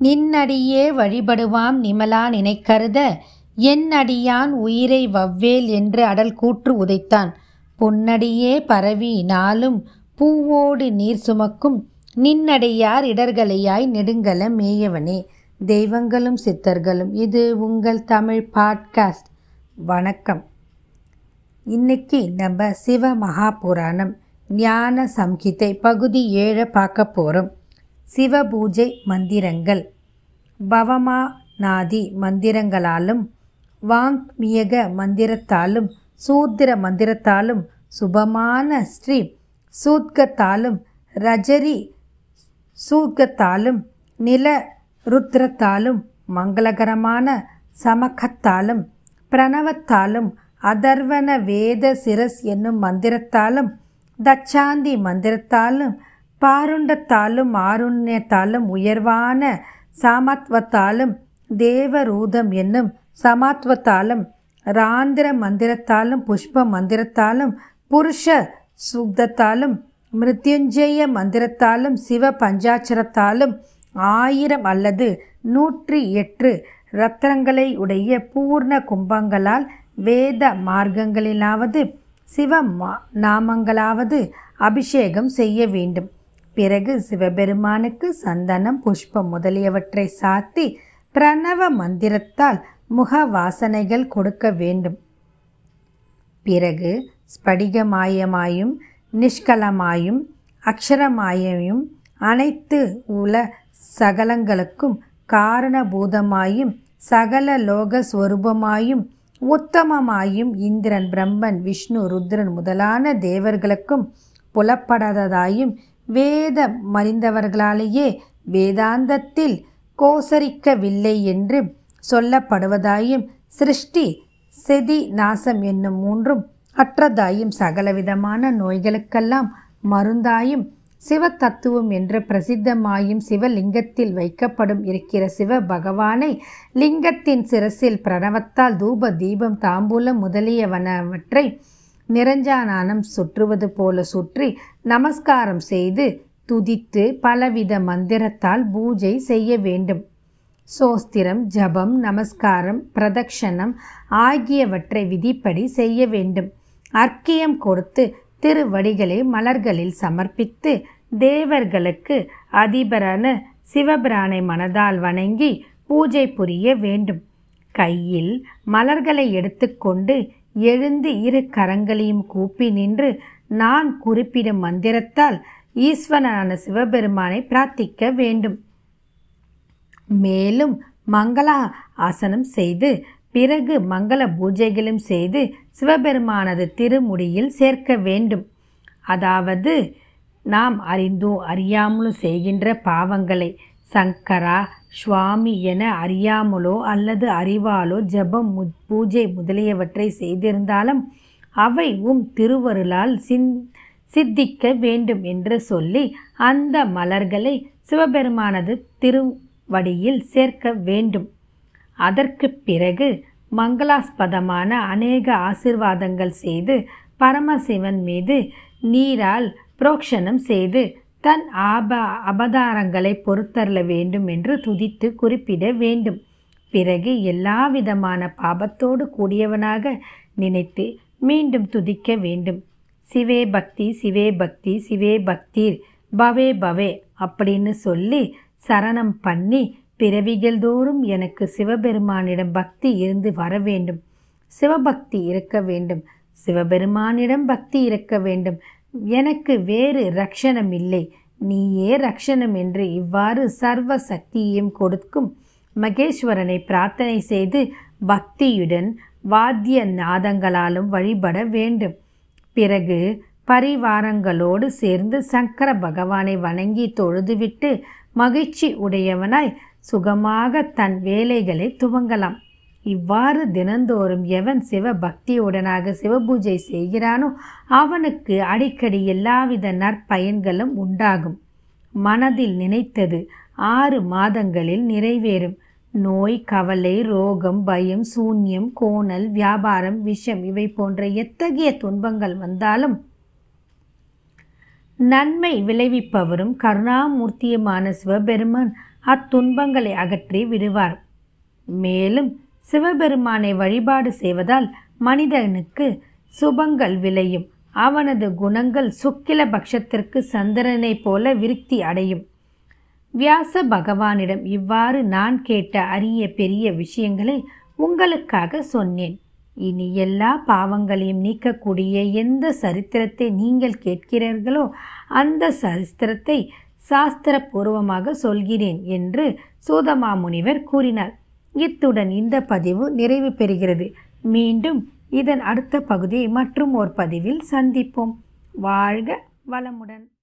நின்னடியே வழிபடுவாம் நிமலா நினைக்கருத என்னடியான் உயிரை வவ்வேல் என்று அடல் கூற்று உதைத்தான். பொன்னடியே பரவி நாளும் பூவோடு நீர் சுமக்கும் நின்னடியார் இடர்களையாய் நெடுங்கல மேயவனே. தெய்வங்களும் சித்தர்களும் இது உங்கள் தமிழ் பாட்காஸ்ட். வணக்கம். இன்னைக்கு நம்ம சிவ மகாபுராணம் ஞான சம்ஹிதை பகுதி ஏழை பார்க்க போகிறோம் சிவபூஜை மந்திரங்கள். பவமா நாதி மந்திரங்களாலும் வாங்மியக மந்திரத்தாலும் சூத்திர மந்திரத்தாலும் சுபமான ஸ்ரீ சூத்கத்தாலும் ரஜரி சூக்கத்தாலும் நில ருத்ரத்தாலும் மங்களகரமான சமக்கத்தாலும் பிரணவத்தாலும் அதர்வன வேத சிரஸ் என்னும் மந்திரத்தாலும் தச்சாந்தி மந்திரத்தாலும் பாருண்டத்தாலும் ஆருண்யத்தாலும் உயர்வான சாமத்வத்தாலும் தேவரூதம் என்னும் சமாத்வத்தாலும் ராந்திர மந்திரத்தாலும் புஷ்ப மந்திரத்தாலும் புருஷ சுக்தத்தாலும் மிருத்யுஞ்சய மந்திரத்தாலும் சிவ பஞ்சாட்சரத்தாலும் ஆயிரம் அல்லது நூற்றி எட்டு ரத்னங்களை உடைய பூர்ண கும்பங்களால் வேத மார்க்கங்களிலாவது சிவ நாமங்களாவது அபிஷேகம் செய்ய வேண்டும். பிறகு சிவபெருமானுக்கு சந்தனம் புஷ்பம் முதலியவற்றை சாத்தி பிரணவ மந்திரத்தால் முக வாசனைகள் கொடுக்க வேண்டும். பிறகு ஸ்படிகமாயமாயும் நிஷ்கலமாயும் அக்ஷரமாயும் அனைத்து உல சகலங்களுக்கும் காரணபூதமாயும் சகல லோக ஸ்வரூபமாயும் உத்தமமாயும் இந்திரன் பிரம்மன் விஷ்ணு ருத்ரன் முதலான தேவர்களுக்கும் புலப்படாததாயும் வேத மறிந்தவர்களாலேயே வேதாந்தத்தில் கோசரிக்கவில்லை என்று சொல்லப்படுவதாயும் சிருஷ்டி செதி நாசம் என்னும் மூன்றும் அற்றதாயும் சகலவிதமான நோய்களுக்கெல்லாம் மருந்தாயும் சிவ தத்துவம் என்ற பிரசித்தமாயும் சிவலிங்கத்தில் வைக்கப்படும் இருக்கிற சிவ பகவானை லிங்கத்தின் சிரசில் பிரணவத்தால் தூப தீபம் தாம்பூலம் முதலியவனவற்றை நிரஞ்சானானம் சுற்றுவது போல சுற்றி நமஸ்காரம் செய்து துதித்து பலவித மந்திரத்தால் பூஜை செய்ய வேண்டும். சோஸ்திரம் ஜபம் நமஸ்காரம் பிரதக்ஷணம் ஆகியவற்றை விதிப்படி செய்ய வேண்டும். அர்க்கியம் கொடுத்து திருவடிகளை மலர்களில் சமர்ப்பித்து தேவர்களுக்கு அதிபரான சிவபிரானை மனதால் வணங்கி பூஜை புரிய வேண்டும். கையில் மலர்களை எடுத்துக்கொண்டு எழுந்து இரு கரங்களையும் கூப்பி நின்று நான் குறிப்பிடும் மந்திரத்தால் ஈஸ்வரனான சிவபெருமானை பிரார்த்திக்க வேண்டும். மேலும் மங்களா ஆசனம் செய்து பிறகு மங்கள பூஜைகளும் செய்து சிவபெருமானது திருமுடியில் சேர்க்க வேண்டும். அதாவது நாம் அறிந்தோ அறியாமலும் செய்கின்ற பாவங்களை சங்கரா சுவாமி என அறியாமலோ அல்லது அறிவாலோ ஜபம் பூஜை முதலியவற்றை செய்திருந்தாலும் அவை உம் திருவருளால் சிந் சித்திக்க வேண்டும் என்று சொல்லி அந்த மலர்களை சிவபெருமானது திருவடியில் சேர்க்க வேண்டும். அதற்கு பிறகு மங்களாஸ்பதமான அநேக ஆசிர்வாதங்கள் செய்து பரமசிவன் மீது நீரால் புரோக்ஷனம் செய்து தன் ஆப அபதாரங்களை பொறுத்தரல வேண்டும் என்று துதித்து குறிப்பிட வேண்டும். பிறகு எல்லா விதமான பாபத்தோடு கூடியவனாக நினைத்து மீண்டும் துதிக்க வேண்டும். சிவே பக்தி சிவே பக்தி சிவே பக்தீர் பவே பவே அப்படின்னு சொல்லி சரணம் பண்ணி பிறவிகள் தோறும் எனக்கு சிவபெருமானிடம் பக்தி இருந்து வர வேண்டும். சிவபக்தி இருக்க வேண்டும். சிவபெருமானிடம் பக்தி இருக்க வேண்டும். எனக்கு வேறு ரக்ஷணம் இல்லை நீயே ரக்ஷணம் என்று இவ்வாறு சர்வ சக்தியையும் கொடுக்கும் மகேஸ்வரனை பிரார்த்தனை செய்து பக்தியுடன் வாத்திய நாதங்களாலும் வழிபட வேண்டும். பிறகு பரிவாரங்களோடு சேர்ந்து சங்கர பகவானை வணங்கி தொழுதுவிட்டு மகிழ்ச்சி உடையவனாய் சுகமாக தன் வேலைகளை துவங்கலாம். இவ்வாறு தினந்தோறும் எவன் சிவ பக்தியுடனாக சிவபூஜை செய்கிறானோ அவனுக்கு அடிக்கடி எல்லாவித நற்பயன்களும் உண்டாகும். மனதில் நினைத்தது ஆறு மாதங்களில் நிறைவேறும். நோய் கவலை ரோகம் பயம் சூன்யம் கோணல் வியாபாரம் விஷம் இவை போன்ற எத்தகைய துன்பங்கள் வந்தாலும் நன்மை விளைவிப்பவரும் கருணாமூர்த்தியுமான சிவபெருமான் அத்துன்பங்களை அகற்றி விடுவார். மேலும் சிவபெருமானை வழிபாடு செய்வதால் மனிதனுக்கு சுபங்கள் விளையும். அவனது குணங்கள் சுக்கில பட்சத்திற்கு சந்திரனைப் போல விருத்தி அடையும். வியாச பகவானிடம் இவ்வாறு நான் கேட்ட அரிய பெரிய விஷயங்களை உங்களுக்காக சொன்னேன். இனி எல்லா பாவங்களையும் நீக்கக்கூடிய எந்த சரித்திரத்தை நீங்கள் கேட்கிறீர்களோ அந்த சரித்திரத்தை சாஸ்திரபூர்வமாக சொல்கிறேன் என்று சூதமாமுனிவர் கூறினார். இத்துடன் இந்த பதிவு நிறைவு பெறுகிறது. மீண்டும் இதன் அடுத்த பகுதியை மற்றும் ஒரு பதிவில் சந்திப்போம். வாழ்க வளமுடன்.